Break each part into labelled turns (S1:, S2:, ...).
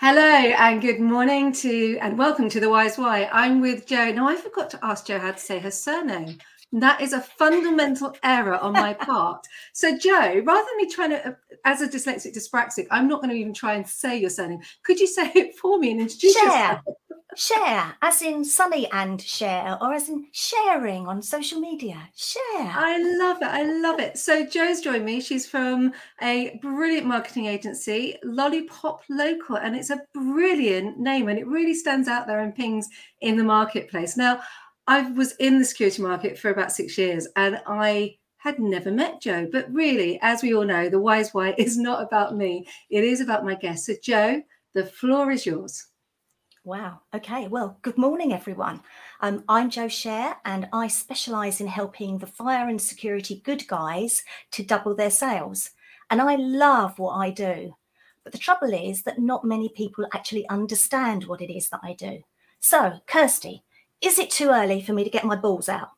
S1: Hello and good morning to and welcome to the Wise Why. I'm with Jo. Now I forgot to ask Jo how to say her surname. That is a fundamental error on my part. So, Jo, rather than me trying to, uh, as a dyslexic dyspraxic, I'm not going to even try and say your surname. Could you say it for me and introduce
S2: share.
S1: yourself?
S2: Share, as in Sonny and Cher, or as in sharing on social media. Share.
S1: I love it. I love it. So, Jo's joined me. She's from a brilliant marketing agency, Lollipop Local, and it's a brilliant name and it really stands out there and pings in the marketplace. Now, I was in the security market for about six years and I had never met Jo. But really, as we all know, the Wise Why is not about me, it is about my guest. So, Jo, the floor is yours.
S2: Wow. Okay. Well, good morning, everyone. Um, I'm Jo Shaer, and I specialise in helping the fire and security good guys to double their sales. And I love what I do. But the trouble is that not many people actually understand what it is that I do. So, Kirsty, is it too early for me to get my balls out?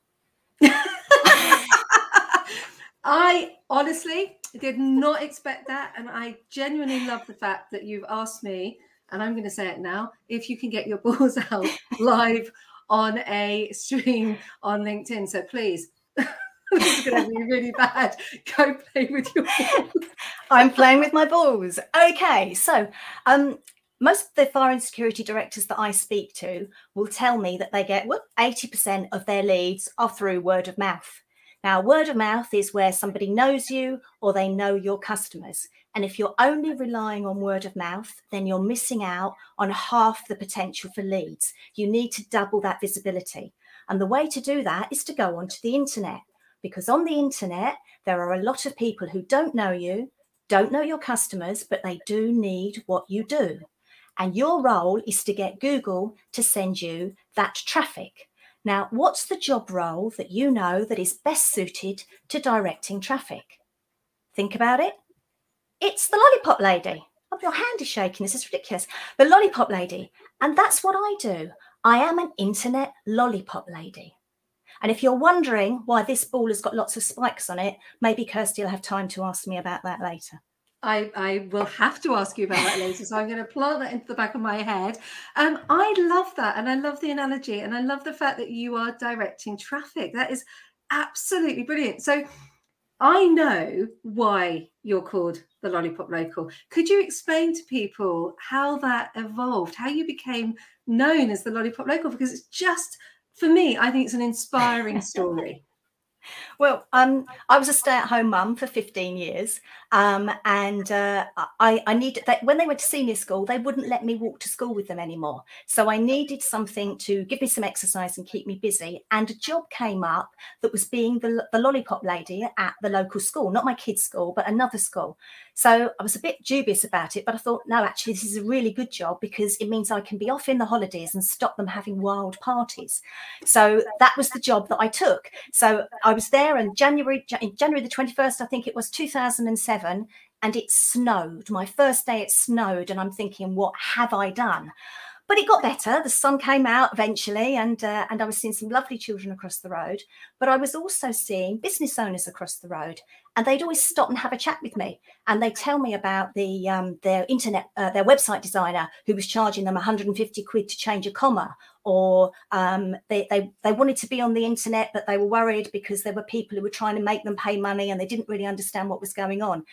S1: I honestly did not expect that. And I genuinely love the fact that you've asked me, and I'm going to say it now, if you can get your balls out live on a stream on LinkedIn. So please. this is going to be really bad. Go play with your balls.
S2: I'm playing with my balls. Okay, so um, most of the fire and security directors that I speak to will tell me that they get well, 80% of their leads are through word of mouth. Now, word of mouth is where somebody knows you or they know your customers. And if you're only relying on word of mouth, then you're missing out on half the potential for leads. You need to double that visibility. And the way to do that is to go onto the internet because on the internet, there are a lot of people who don't know you, don't know your customers, but they do need what you do. And your role is to get Google to send you that traffic. Now, what's the job role that you know that is best suited to directing traffic? Think about it. It's the lollipop lady. Your hand is shaking. This is ridiculous. The lollipop lady. And that's what I do. I am an internet lollipop lady. And if you're wondering why this ball has got lots of spikes on it, maybe Kirsty will have time to ask me about that later.
S1: I, I will have to ask you about that later. So I'm going to plant that into the back of my head. Um, I love that. And I love the analogy. And I love the fact that you are directing traffic. That is absolutely brilliant. So I know why you're called the Lollipop Local. Could you explain to people how that evolved, how you became known as the Lollipop Local? Because it's just, for me, I think it's an inspiring story.
S2: Well, um, I was a stay-at-home mum for 15 years, um, and uh, I, I needed that when they went to senior school, they wouldn't let me walk to school with them anymore. So I needed something to give me some exercise and keep me busy. And a job came up that was being the, the lollipop lady at the local school, not my kids' school, but another school. So I was a bit dubious about it, but I thought, no, actually, this is a really good job because it means I can be off in the holidays and stop them having wild parties. So that was the job that I took. So I was there in January, January the 21st, I think it was 2007, and it snowed. My first day it snowed, and I'm thinking, what have I done? But it got better. The sun came out eventually, and uh, and I was seeing some lovely children across the road. But I was also seeing business owners across the road, and they'd always stop and have a chat with me, and they'd tell me about the um, their internet, uh, their website designer who was charging them 150 quid to change a comma, or um, they, they they wanted to be on the internet, but they were worried because there were people who were trying to make them pay money, and they didn't really understand what was going on.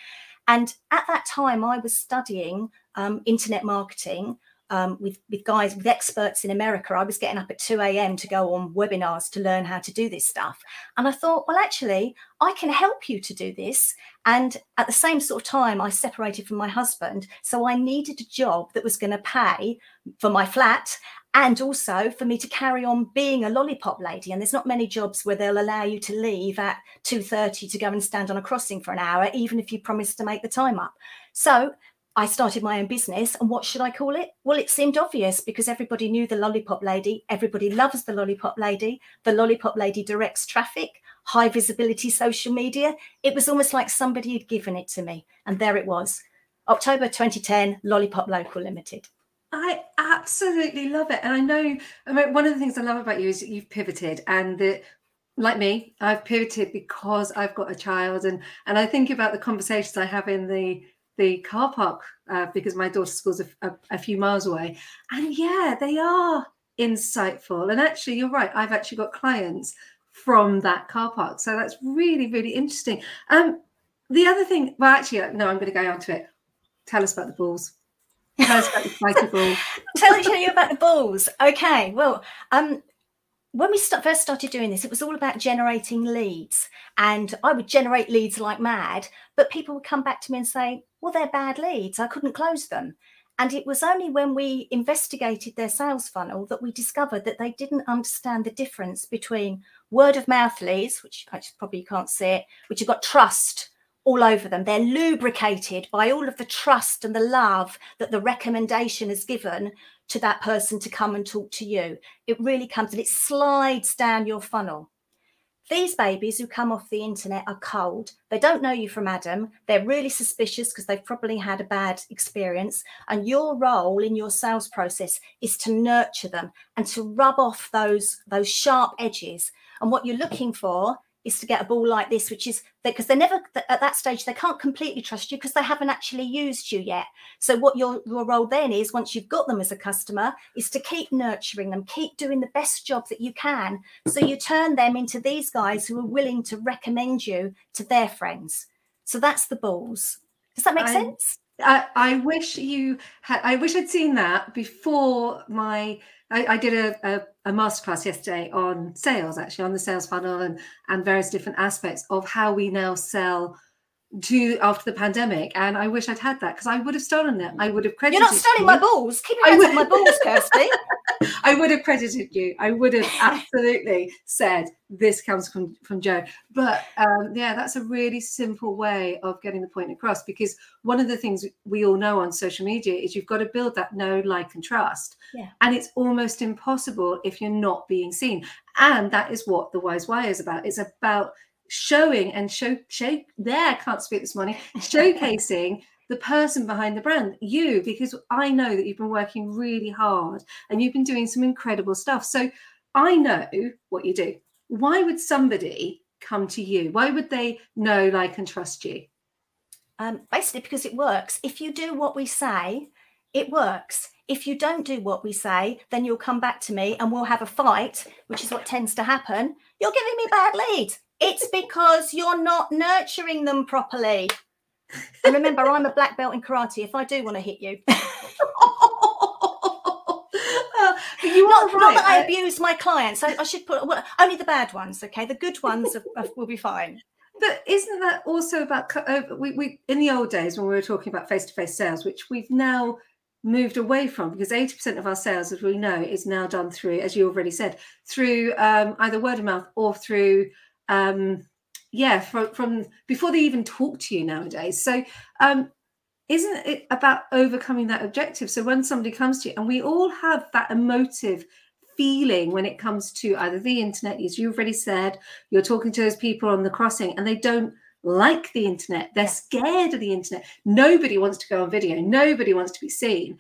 S2: And at that time, I was studying um, internet marketing um, with with guys with experts in America. I was getting up at 2 a.m. to go on webinars to learn how to do this stuff. And I thought, well, actually, I can help you to do this. And at the same sort of time, I separated from my husband. So I needed a job that was going to pay for my flat and also for me to carry on being a lollipop lady and there's not many jobs where they'll allow you to leave at 2.30 to go and stand on a crossing for an hour even if you promise to make the time up so I started my own business, and what should I call it? Well, it seemed obvious because everybody knew the Lollipop Lady. Everybody loves the Lollipop Lady. The Lollipop Lady directs traffic, high visibility social media. It was almost like somebody had given it to me. And there it was October 2010, Lollipop Local Limited.
S1: I absolutely love it. And I know I mean, one of the things I love about you is that you've pivoted and that like me, I've pivoted because I've got a child and and I think about the conversations I have in the the car park uh, because my daughter's school's a, a, a few miles away. And yeah, they are insightful. And actually, you're right. I've actually got clients from that car park. So that's really, really interesting. Um, the other thing, well, actually, uh, no, I'm going to go on to it. Tell us about the balls. Tell us about the spiky ball.
S2: tell, you about the balls. Okay. Well, um, when we st- first started doing this, it was all about generating leads. And I would generate leads like mad, but people would come back to me and say, well, they're bad leads. I couldn't close them. And it was only when we investigated their sales funnel that we discovered that they didn't understand the difference between word of mouth leads, which you probably can't see it, which have got trust all over them. They're lubricated by all of the trust and the love that the recommendation has given to that person to come and talk to you. It really comes and it slides down your funnel. These babies who come off the internet are cold. They don't know you from Adam. They're really suspicious because they've probably had a bad experience. And your role in your sales process is to nurture them and to rub off those, those sharp edges. And what you're looking for is to get a ball like this, which is because they're never at that stage, they can't completely trust you because they haven't actually used you yet. So, what your, your role then is, once you've got them as a customer, is to keep nurturing them, keep doing the best job that you can. So, you turn them into these guys who are willing to recommend you to their friends. So, that's the balls. Does that make I, sense?
S1: I, I wish you had, I wish I'd seen that before my I, I did a, a, a masterclass yesterday on sales, actually, on the sales funnel and, and various different aspects of how we now sell to after the pandemic. And I wish I'd had that because I would have stolen it. I would have credited.
S2: You're not stealing my balls. Keep your hands off my balls, Kirsty.
S1: I would have credited you. I would have absolutely said this comes from from Jo. But um, yeah, that's a really simple way of getting the point across because one of the things we all know on social media is you've got to build that know, like, and trust.
S2: Yeah.
S1: And it's almost impossible if you're not being seen. And that is what the Wise Why is about. It's about showing and show show there can't speak this morning showcasing the person behind the brand you because i know that you've been working really hard and you've been doing some incredible stuff. So i know what you do. Why would somebody come to you? Why would they know like and trust you?
S2: Um, basically because it works. If you do what we say it works. If you don't do what we say then you'll come back to me and we'll have a fight which is what tends to happen. You're giving me bad leads. It's because you're not nurturing them properly. And remember, I'm a black belt in karate. If I do want to hit you, you not, right. not that I abuse my clients. I, I should put well, only the bad ones. Okay, the good ones are, are, will be fine.
S1: But isn't that also about uh, we, we in the old days when we were talking about face-to-face sales, which we've now moved away from because 80% of our sales, as we know, is now done through, as you already said, through um, either word of mouth or through um, yeah, from, from before they even talk to you nowadays. So, um, isn't it about overcoming that objective? So, when somebody comes to you, and we all have that emotive feeling when it comes to either the internet, as you've already said, you're talking to those people on the crossing and they don't like the internet, they're scared of the internet. Nobody wants to go on video, nobody wants to be seen.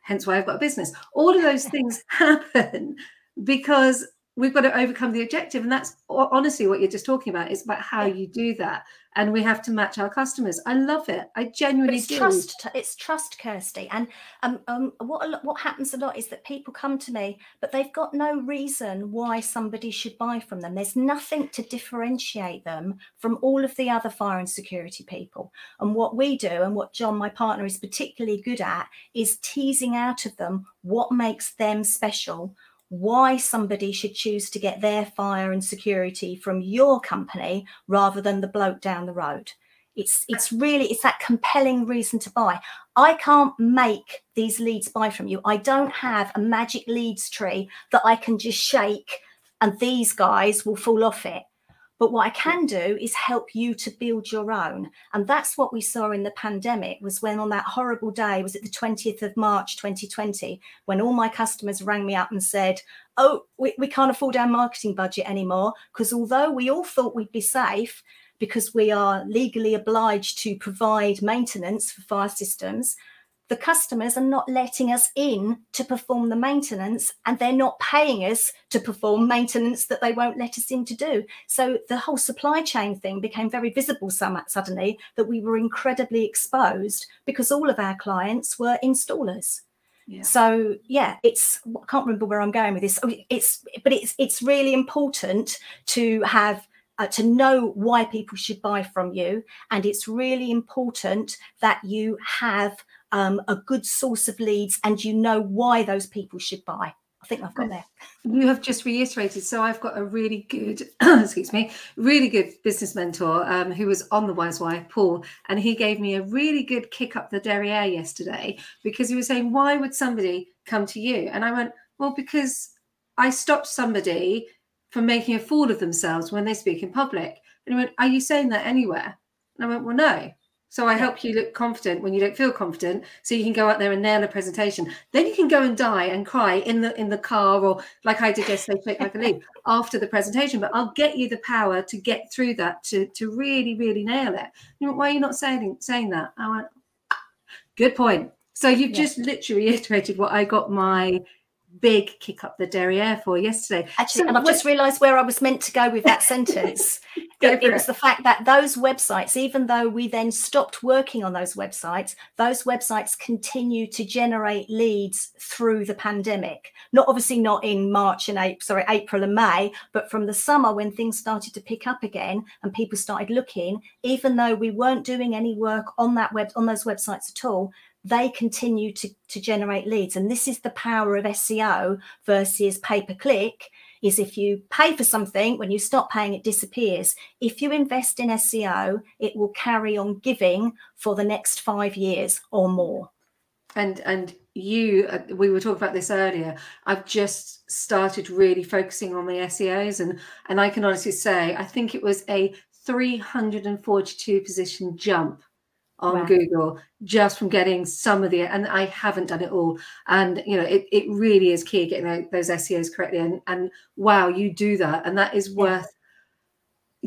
S1: Hence why I've got a business. All of those things happen because we've got to overcome the objective. And that's honestly what you're just talking about. It's about how you do that. And we have to match our customers. I love it. I genuinely
S2: it's
S1: do.
S2: trust it's trust kirsty. And um, um what what happens a lot is that people come to me but they've got no reason why somebody should buy from them. There's nothing to differentiate them from all of the other fire and security people. And what we do and what john my partner is particularly good at is teasing out of them what makes them special why somebody should choose to get their fire and security from your company rather than the bloke down the road. It's it's really it's that compelling reason to buy. I can't make these leads buy from you. I don't have a magic leads tree that I can just shake and these guys will fall off it. But what I can do is help you to build your own. And that's what we saw in the pandemic was when on that horrible day, was it the 20th of March 2020, when all my customers rang me up and said, oh, we, we can't afford our marketing budget anymore. Because although we all thought we'd be safe because we are legally obliged to provide maintenance for fire systems, the customers are not letting us in to perform the maintenance and they're not paying us to perform maintenance that they won't let us in to do. So the whole supply chain thing became very visible suddenly that we were incredibly exposed because all of our clients were installers. Yeah. So yeah, it's I can't remember where I'm going with this. Oh, it's but it's it's really important to have uh, to know why people should buy from you, and it's really important that you have um, a good source of leads and you know why those people should buy. I think I've got there.
S1: You have just reiterated. So I've got a really good, excuse me, really good business mentor um, who was on the Wise Wife, Paul, and he gave me a really good kick up the derriere yesterday because he was saying, "Why would somebody come to you?" And I went, "Well, because I stopped somebody from making a fool of themselves when they speak in public." And he went, "Are you saying that anywhere?" And I went, "Well, no." So I help you look confident when you don't feel confident, so you can go out there and nail a presentation. Then you can go and die and cry in the in the car or like I did yesterday, shake like a leaf after the presentation. But I'll get you the power to get through that to to really really nail it. You know, why are you not saying saying that? I went, good point. So you've yeah. just literally reiterated what I got my big kick up the derriere for yesterday.
S2: Actually, so and I've just realised where I was meant to go with that sentence. it, it was the fact that those websites, even though we then stopped working on those websites, those websites continue to generate leads through the pandemic. Not obviously not in March and April, sorry, April and May, but from the summer when things started to pick up again and people started looking, even though we weren't doing any work on that web on those websites at all, they continue to, to generate leads. And this is the power of SEO versus pay per click. Is if you pay for something, when you stop paying, it disappears. If you invest in SEO, it will carry on giving for the next five years or more.
S1: And and you, uh, we were talking about this earlier. I've just started really focusing on my SEOs, and and I can honestly say I think it was a 342 position jump on wow. Google just from getting some of the and I haven't done it all. And you know, it, it really is key getting those SEOs correctly. And and wow, you do that. And that is worth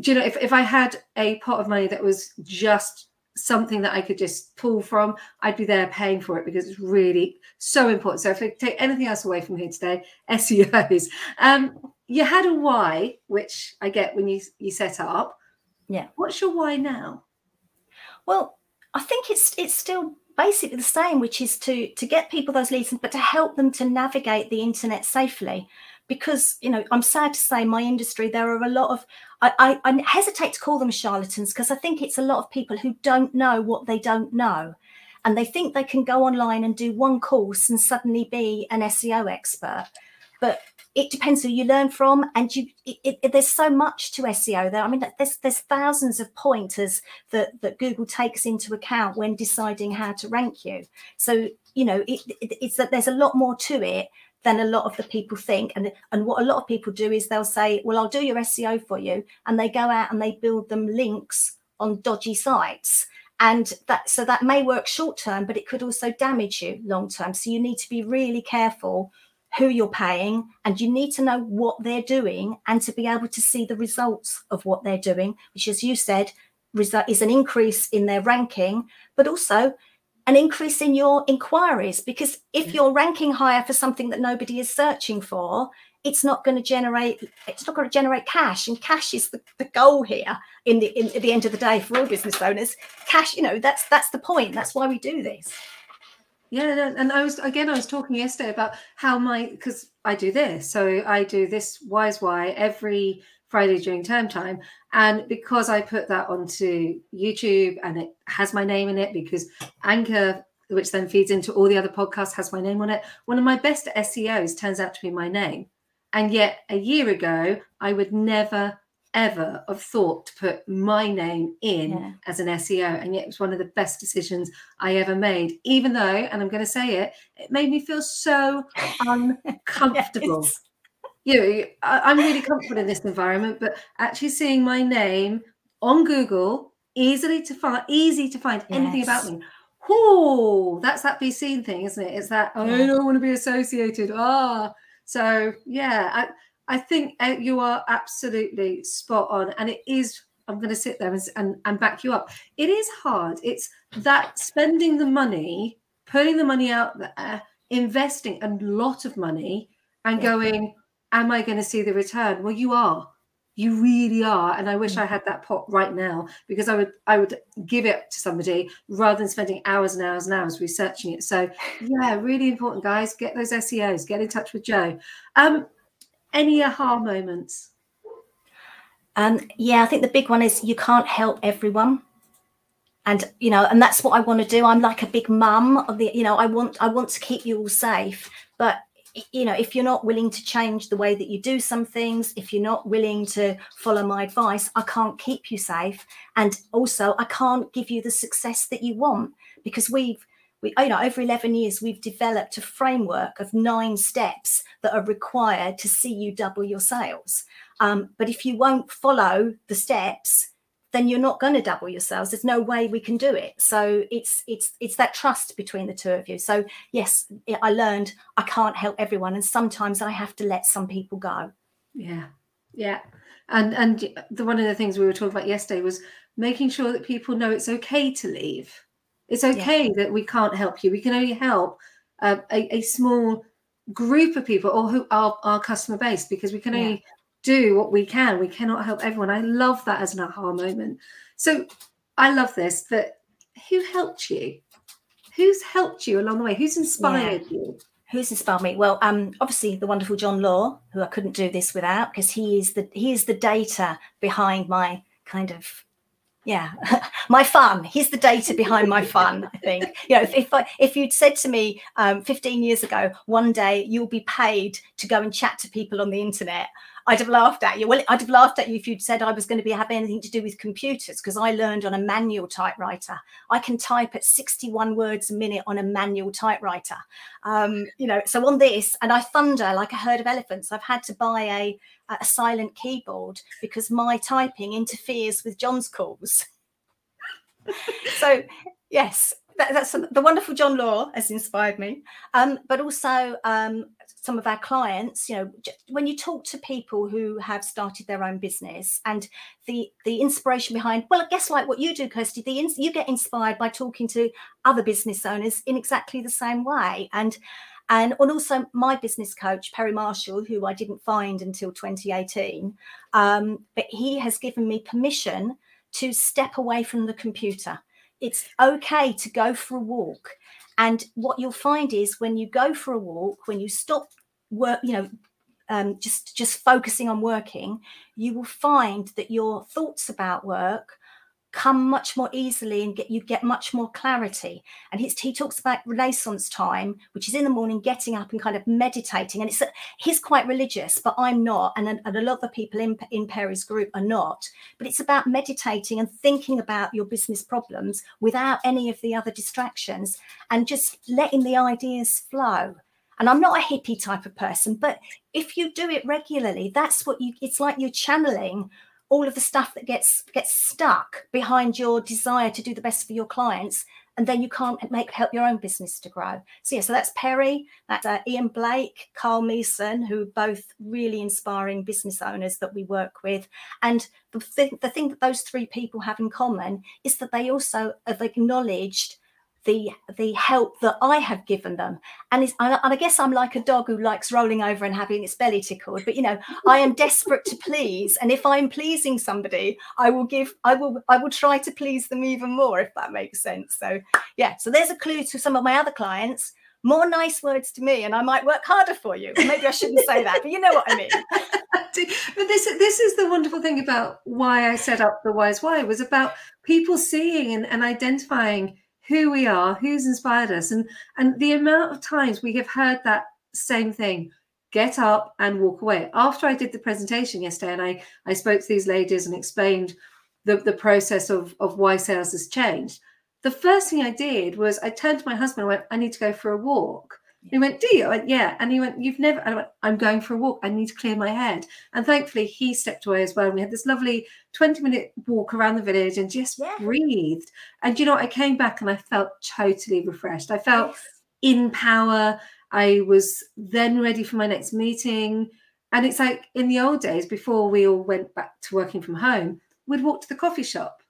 S1: do you know if, if I had a pot of money that was just something that I could just pull from, I'd be there paying for it because it's really so important. So if I take anything else away from here today, SEOs. Um, you had a why, which I get when you you set up.
S2: Yeah.
S1: What's your why now?
S2: Well, I think it's it's still basically the same, which is to to get people those leads, but to help them to navigate the internet safely. Because you know, I'm sad to say, my industry there are a lot of I, I, I hesitate to call them charlatans because I think it's a lot of people who don't know what they don't know, and they think they can go online and do one course and suddenly be an SEO expert. But it depends who you learn from and you it, it, there's so much to seo there. I mean there's there's thousands of pointers that that google takes into account when deciding how to rank you. So you know it, it's that there's a lot more to it than a lot of the people think and and what a lot of people do is they'll say well i'll do your seo for you and they go out and they build them links on dodgy sites. And that so that may work short term but it could also damage you long term. So you need to be really careful who you're paying, and you need to know what they're doing and to be able to see the results of what they're doing, which, as you said, is an increase in their ranking, but also an increase in your inquiries. Because if you're ranking higher for something that nobody is searching for, it's not going to generate it's not going to generate cash and cash is the, the goal here in the in, at the end of the day for all business owners. Cash you know that's that's the point. That's why we do this
S1: yeah, and I was again, I was talking yesterday about how my because I do this, so I do this Wise Why every Friday during term time, and because I put that onto YouTube and it has my name in it, because Anchor, which then feeds into all the other podcasts, has my name on it. One of my best SEOs turns out to be my name, and yet a year ago I would never ever have thought to put my name in yeah. as an SEO. And yet it was one of the best decisions I ever made, even though, and I'm going to say it, it made me feel so uncomfortable. yes. You know, I, am really comfortable in this environment, but actually seeing my name on Google, easily to find, easy to find yes. anything about me. Oh, that's that be seen thing, isn't it? It's that oh, I don't want to be associated. Ah, so yeah, I, I think uh, you are absolutely spot on. And it is, I'm going to sit there and, and, and back you up. It is hard. It's that spending the money putting the money out there, investing a lot of money and going, Am I going to see the return? Well, you are. You really are. And I wish I mm. had that pot right now because I would I would give it to somebody rather than spending hours and hours and hours researching it. So yeah, really important, guys. Get those SEOs, get in touch with Jo. Um, any aha moments?
S2: Um, yeah, I think the big one is you can't help everyone. And you know and that's what i want to do. I'm like a big mum of the you know i want i want to keep you all safe. But you know if you're not willing to change the way that you do some things if you're not willing to follow my advice i can't keep you safe. And also i can't give you the success that you want because we've we, you know over 11 years we've developed a framework of nine steps that are required to see you double your sales. Um, but if you won't follow the steps then you're not going to double your sales. There's no way we can do it. So it's it's it's that trust between the two of you. So yes i learned i can't help everyone and sometimes i have to let some people go.
S1: Yeah. Yeah. And and the one of the things we were talking about yesterday was making sure that people know it's okay to leave it's okay yeah. that we can't help you we can only help uh, a, a, small group of people or who are our customer base because we can yeah. only do what we can. We cannot help everyone. I love that as an aha moment. So I love this that who helped you? Who's helped you along the way? Who's inspired yeah. you?
S2: Who's inspired me? Well, um, obviously the wonderful John Law, who I couldn't do this without, because he is the he is the data behind my kind of yeah my fun he's the data behind my fun i think you know if, if i if you'd said to me um, 15 years ago one day you'll be paid to go and chat to people on the internet I'd have laughed at you. Well, I'd have laughed at you if you'd said I was going to be having anything to do with computers because I learned on a manual typewriter. I can type at 61 words a minute on a manual typewriter. Um, you know, so on this, and I thunder like a herd of elephants. I've had to buy a a silent keyboard because my typing interferes with John's calls. so yes, that, that's the wonderful John Law has inspired me. Um, but also um, some of our clients you know when you talk to people who have started their own business and the the inspiration behind well i guess like what you do kirsty the you get inspired by talking to other business owners in exactly the same way and and, and also my business coach perry marshall who i didn't find until 2018 um, but he has given me permission to step away from the computer. It's okay to go for a walk. And what you'll find is when you go for a walk, when you stop work, you know, um, just just focusing on working, you will find that your thoughts about work come much more easily and get you get much more clarity. And he talks about renaissance time which is in the morning getting up and kind of meditating. And it's he's quite religious but i'm not. And, and a lot of the people in, in perry's group are not. But it's about meditating and thinking about your business problems without any of the other distractions and just letting the ideas flow. And i'm not a hippie type of person but if you do it regularly that's what you it's like you're channeling all of the stuff that gets gets stuck behind your desire to do the best for your clients and then you can't make help your own business to grow. So yeah so that's perry that's uh, ian blake carl meeson who are both really inspiring business owners that we work with. And the thing, the thing that those three people have in common is that they also have acknowledged the the help that I have given them. And, and I guess I'm like a dog who likes rolling over and having its belly tickled. But you know, I am desperate to please, and if I'm pleasing somebody, I will give, I will, I will try to please them even more, if that makes sense. So yeah, so there's a clue to some of my other clients. More nice words to me, and I might work harder for you. Maybe I shouldn't say that, but you know what I mean.
S1: but this this is the wonderful thing about why I set up the Wise Why was about people seeing and, and identifying who we are, who's inspired us, and and the amount of times we have heard that same thing get up and walk away. After I did the presentation yesterday and I, I spoke to these ladies and explained the, the process of, of why sales has changed, the first thing I did was I turned to my husband and went, I need to go for a walk. He went, Do you? I went, Yeah. And he went, You've never. I went, I'm going for a walk. I need to clear my head. And thankfully, he stepped away as well. And we had this lovely 20 minute walk around the village and just yeah. breathed. And you know, I came back and I felt totally refreshed. I felt yes. in power. I was then ready for my next meeting. And it's like in the old days, before we all went back to working from home, we'd walk to the coffee shop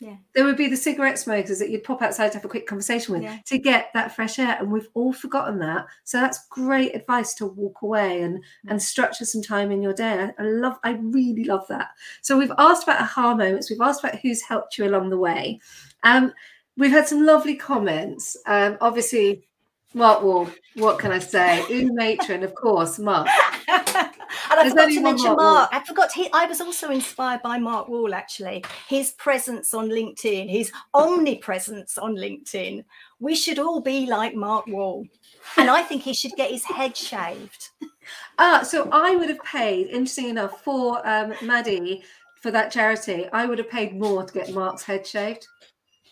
S2: Yeah.
S1: There would be the cigarette smokers that you'd pop outside to have a quick conversation with
S2: Yeah.
S1: to get that fresh air. And we've all forgotten that. So that's great advice to walk away and and structure some time in your day. I, love, I really love that. So we've asked about aha moments. We've asked about who's helped you along the way. Um, we've had some lovely comments. Um, obviously, Mark Wall, what can I say? Una Matron, of course, Mark.
S2: I forgot to mention
S1: Mark
S2: Mark. I forgot he. I was also inspired by Mark Wall. Actually, his presence on LinkedIn, his omnipresence on LinkedIn. We should all be like Mark Wall, and I think he should get his head shaved.
S1: Ah, so I would have paid, interesting enough, for um, Maddie for that charity. I would have paid more to get Mark's head shaved.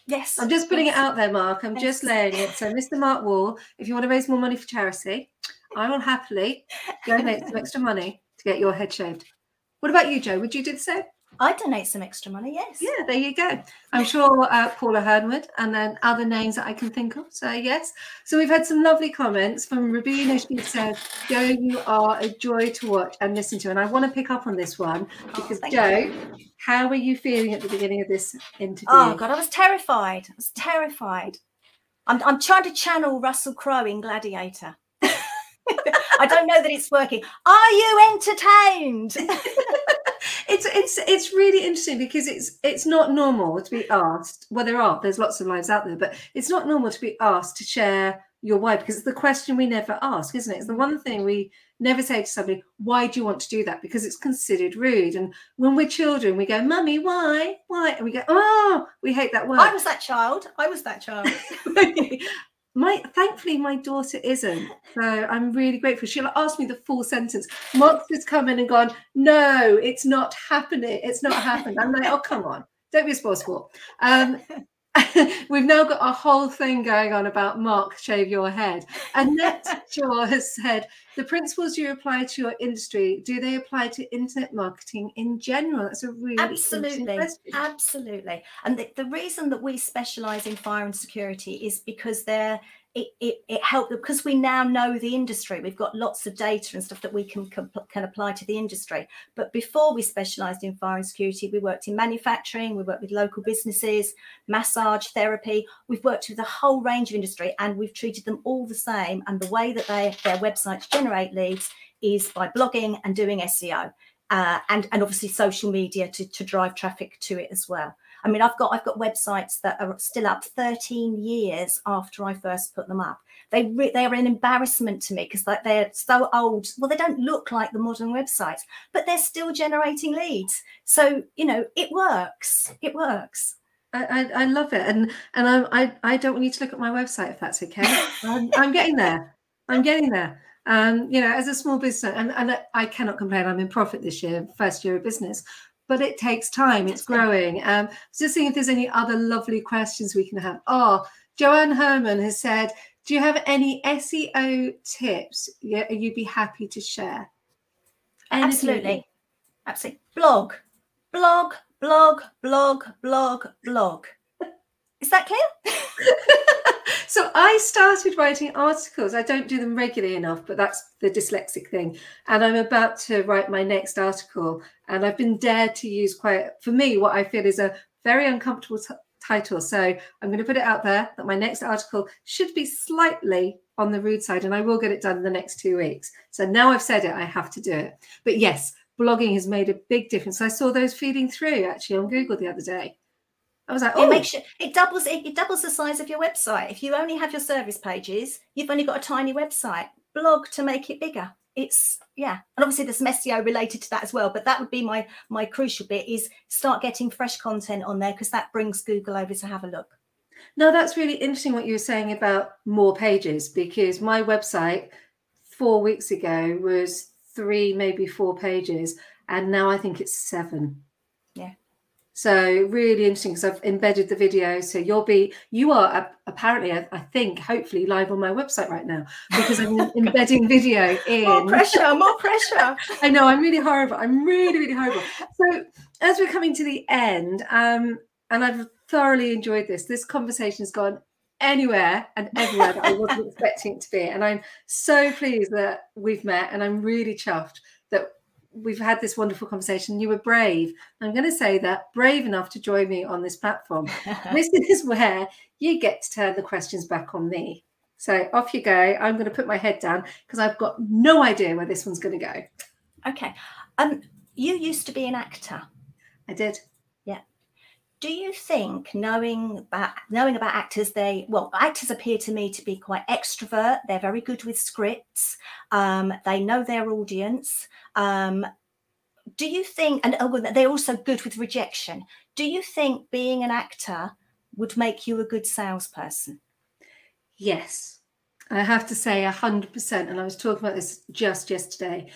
S2: Yes,
S1: I'm just putting
S2: yes.
S1: it out there, Mark. I'm just laying it. So, Mr. Mark Wall, if you want to raise more money for charity, I will happily donate some extra money to get your head shaved. What about you, Jo? Would you do the same?
S2: I donate some extra money. Yes.
S1: Yeah, there you go. I'm sure uh, Paula Hernwood and then other names that I can think of. So, yes. So, we've had some lovely comments from Rabina. She said, Jo, you are a joy to watch and listen to. And I want to pick up on this one because,
S2: thank
S1: Jo, how were you feeling at the beginning of this interview?
S2: Oh God, I was terrified. I was terrified. I'm, I'm trying to channel Russell Crowe in Gladiator. I don't know that it's working. Are you entertained?
S1: it's it's it's really interesting because it's it's not normal to be asked well there are there's lots of lives out there but it's not normal to be asked to share your why because it's the question we never ask isn't it it's the one mm-hmm. thing we never say to somebody why do you want to do that because it's considered rude and when we're children we go mummy why why and we go oh we hate that word
S2: I was that child. I was that child.
S1: my thankfully my daughter isn't so i'm really grateful. She'll ask me the full sentence. Just come in and gone no it's not happening it's not happening i'm like oh come on don't be a sport um we've now got a whole thing going on about mark shave your head. Annette shaw has said the principles you apply to your industry do they apply to internet marketing in general? That's a really
S2: absolutely. absolutely. And the, the reason that we specialize in fire and security is because they're it, it, it helped because we now know the industry. We've got lots of data and stuff that we can can, can apply to the industry. But before we specialized in fire and security we worked in manufacturing we worked with local businesses massage therapy. We've worked with a whole range of industry and we've treated them all the same. And the way that they their websites generate leads is by blogging and doing seo uh, and and obviously social media to, to drive traffic to it as well. I mean, I've got I've got websites that are still up 13 years after I first put them up. They re- they are an embarrassment to me because like they're so old. Well, they don't look like the modern websites, but they're still generating leads. So you know, it works. It works.
S1: I, I, love it, and and I, I I don't want you to look at my website if that's okay. I'm, I'm getting there. I'm getting there. Um, you know, as a small business, and and I cannot complain. I'm in profit this year, first year of business, but it takes time. It's growing. Um, just seeing if there's any other lovely questions we can have. Oh, Joanne Herman has said, "Do you have any SEO tips? Yeah, you'd be happy to share." Anything?
S2: Absolutely, absolutely. Blog, blog, blog, blog, blog, blog. Is that clear?
S1: so I started writing articles. I don't do them regularly enough, but that's the dyslexic thing. And I'm about to write my next article. And I've been dared to use quite, for me, what I feel is a very uncomfortable t- title. So I'm going to put it out there that my next article should be slightly on the rude side, and I will get it done in the next two weeks. So now I've said it, I have to do it. But yes, blogging has made a big difference. I saw those feeding through actually on Google the other day. I was like, oh,
S2: It makes you, it doubles it, it doubles the size of your website. If you only have your service pages, you've only got a tiny website. Blog to make it bigger. It's yeah, and obviously there's SEO related to that as well. But that would be my my crucial bit is start getting fresh content on there because that brings Google over to have a look.
S1: No, that's really interesting what you were saying about more pages because my website four weeks ago was three, maybe four pages, and now I think it's seven. So really interesting because I've embedded the video. So you'll be, you are apparently, I, I think, hopefully live on my website right now because I'm embedding video in.
S2: More pressure, more pressure.
S1: I know I'm really horrible. I'm really, really horrible. So as we're coming to the end, um, and I've thoroughly enjoyed this. This conversation has gone anywhere and everywhere that I wasn't expecting it to be. And I'm so pleased that we've met and I'm really chuffed that we've had this wonderful conversation. You were brave. I'm going to say that brave enough to join me on this platform. this is where you get to turn the questions back on me. So off you go. I'm going to put my head down because I've got no idea where this one's going to go.
S2: Okay. Um, you used to be an actor.
S1: I did.
S2: Do you think knowing about knowing about actors, they well, actors appear to me to be quite extrovert. They're very good with scripts. Um, they know their audience. Um, do you think, and oh, they're also good with rejection. Do you think being an actor would make you a good salesperson?
S1: Yes, I have to say 100%. And I was talking about this just yesterday.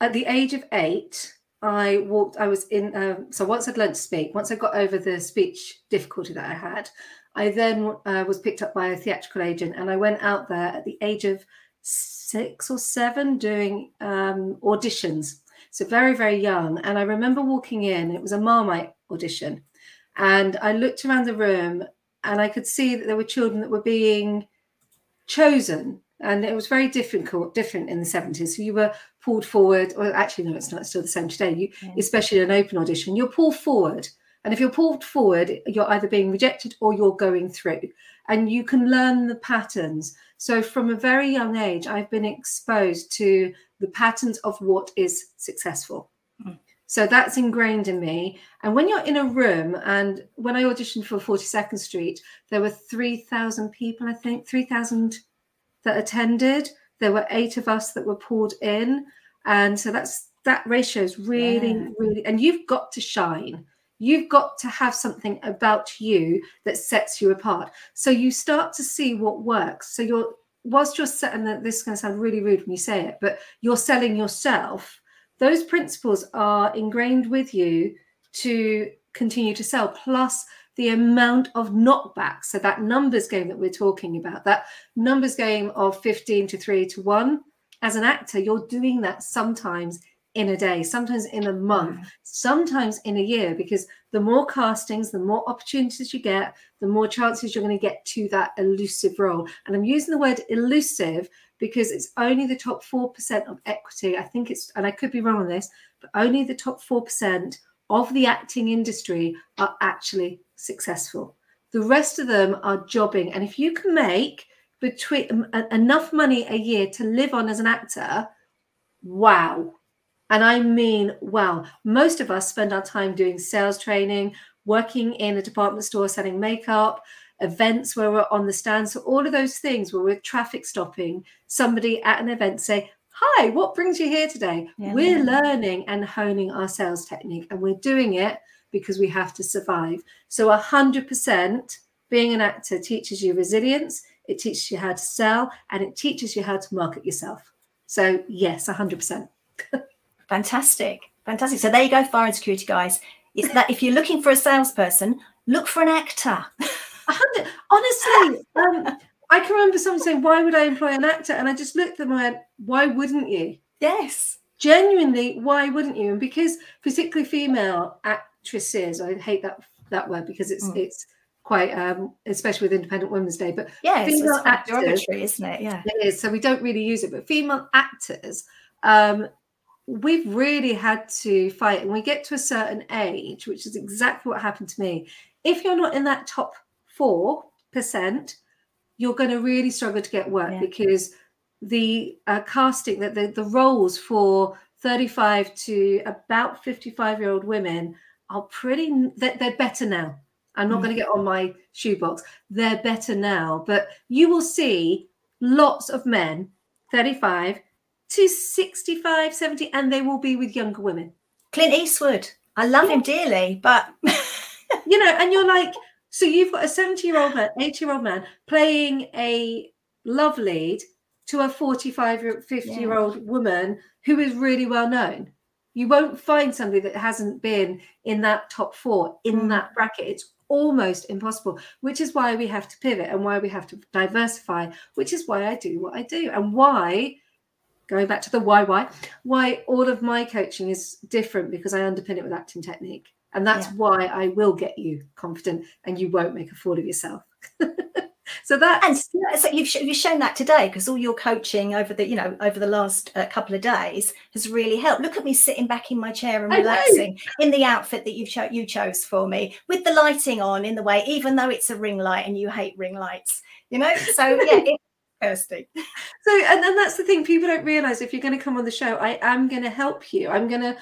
S1: At the age of eight, I walked, I was in, um, so once I'd learned to speak, once I got over the speech difficulty that I had, I then uh, was picked up by a theatrical agent and I went out there at the age of six or seven doing um, auditions. So very, very young. And I remember walking in, it was a Marmite audition. And I looked around the room and I could see that there were children that were being chosen and it was very difficult different in the 70s so you were pulled forward or actually no it's not it's still the same today. You yeah. especially in an open audition you're pulled forward. And if you're pulled forward you're either being rejected or you're going through. And you can learn the patterns. So from a very young age i've been exposed to the patterns of what is successful. Mm. so that's ingrained in me. And when you're in a room and when i auditioned for 42nd street there were 3000 people i think 3000 that attended. There were eight of us that were poured in. And so that's that ratio is really, yeah. really, and you've got to shine. You've got to have something about you that sets you apart. So you start to see what works. So you're, whilst you're setting that, this is going to sound really rude when you say it, but you're selling yourself, those principles are ingrained with you to continue to sell. Plus, the amount of knockbacks. So that numbers game that we're talking about, that numbers game of 15 to 3 to 1, as an actor, you're doing that sometimes in a day, sometimes in a month, sometimes in a year, because the more castings, the more opportunities you get, the more chances you're going to get to that elusive role. And I'm using the word elusive because it's only the top 4% of equity. I think it's, and I could be wrong on this, but only the top 4% of the acting industry are actually successful. The rest of them are jobbing. And if you can make between enough money a year to live on as an actor, wow. And I mean, wow. Most of us spend our time doing sales training, working in a department store selling makeup, events where we're on the stand. So all of those things where we're traffic stopping somebody at an event say, Hi, what brings you here today? Yeah, we're yeah. learning and honing our sales technique, and we're doing it because we have to survive. So, 100% being an actor teaches you resilience, it teaches you how to sell, and it teaches you how to market yourself. So, yes, 100%.
S2: Fantastic. Fantastic. So, there you go, fire and security guys. It's that if you're looking for a salesperson, look for an actor.
S1: Honestly, um, I can remember someone saying, Why would I employ an actor? And I just looked at them and went, Why wouldn't you?
S2: Yes.
S1: Genuinely, why wouldn't you? And because particularly female act- actresses. I hate that that word because it's mm. it's quite um especially with Independent Women's Day. But
S2: yeah, female it's actors, isn't it? Yeah,
S1: it is. So we don't really use it. But female actors, um, we've really had to fight, and we get to a certain age, which is exactly what happened to me. If you're not in that top four percent, you're going to really struggle to get work yeah. because the uh, casting that the, the roles for 35 to about 55 year old women are pretty they're, they're better now. I'm not mm. going to get on my shoebox. They're better now but you will see lots of men 35 to 65 70 and they will be with younger women.
S2: Clint eastwood. I love him dearly but
S1: you know and you're like so you've got a 70 year old man 80 year old man playing a love lead to a 45 50 year old woman who is really well known you won't find somebody that hasn't been in that top four in mm. that bracket. It's almost impossible, which is why we have to pivot and why we have to diversify, which is why I do what I do and why going back to the why why why all of my coaching is different because I underpin it with acting technique. And that's yeah. why I will get you confident and you won't make a fool of yourself. So that
S2: and so you've, you've shown that today because all your coaching over the you know over the last uh, couple of days has really helped. Look at me sitting back in my chair and relaxing in the outfit that you cho- you chose for me with the lighting on in the way, even though it's a ring light and you hate ring lights. You know, so yeah. It, Kirsty.
S1: So, and then that's the thing people don't realize if you're going to come on the show, I am going to help you. I'm going to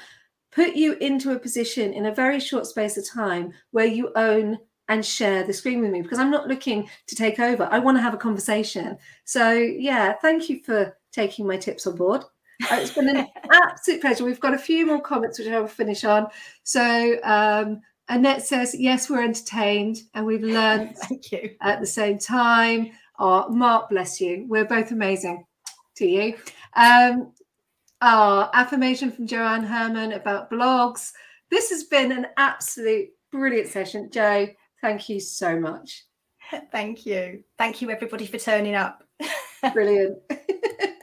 S1: put you into a position in a very short space of time where you own and share the screen with me because I'm not looking to take over. I want to have a conversation. So, yeah, thank you for taking my tips on board. Uh, it's been an absolute pleasure. We've got a few more comments which I will finish on. So, um, Annette says, Yes, we're entertained and we've learned
S2: thank you.
S1: at the same time. Oh, Mark, bless you. We're both amazing to you. Um, oh, affirmation from Joanne Herman about blogs. This has been an absolute brilliant session. Jo, thank you so much.
S2: Thank you. Thank you, everybody, for turning up.
S1: Brilliant.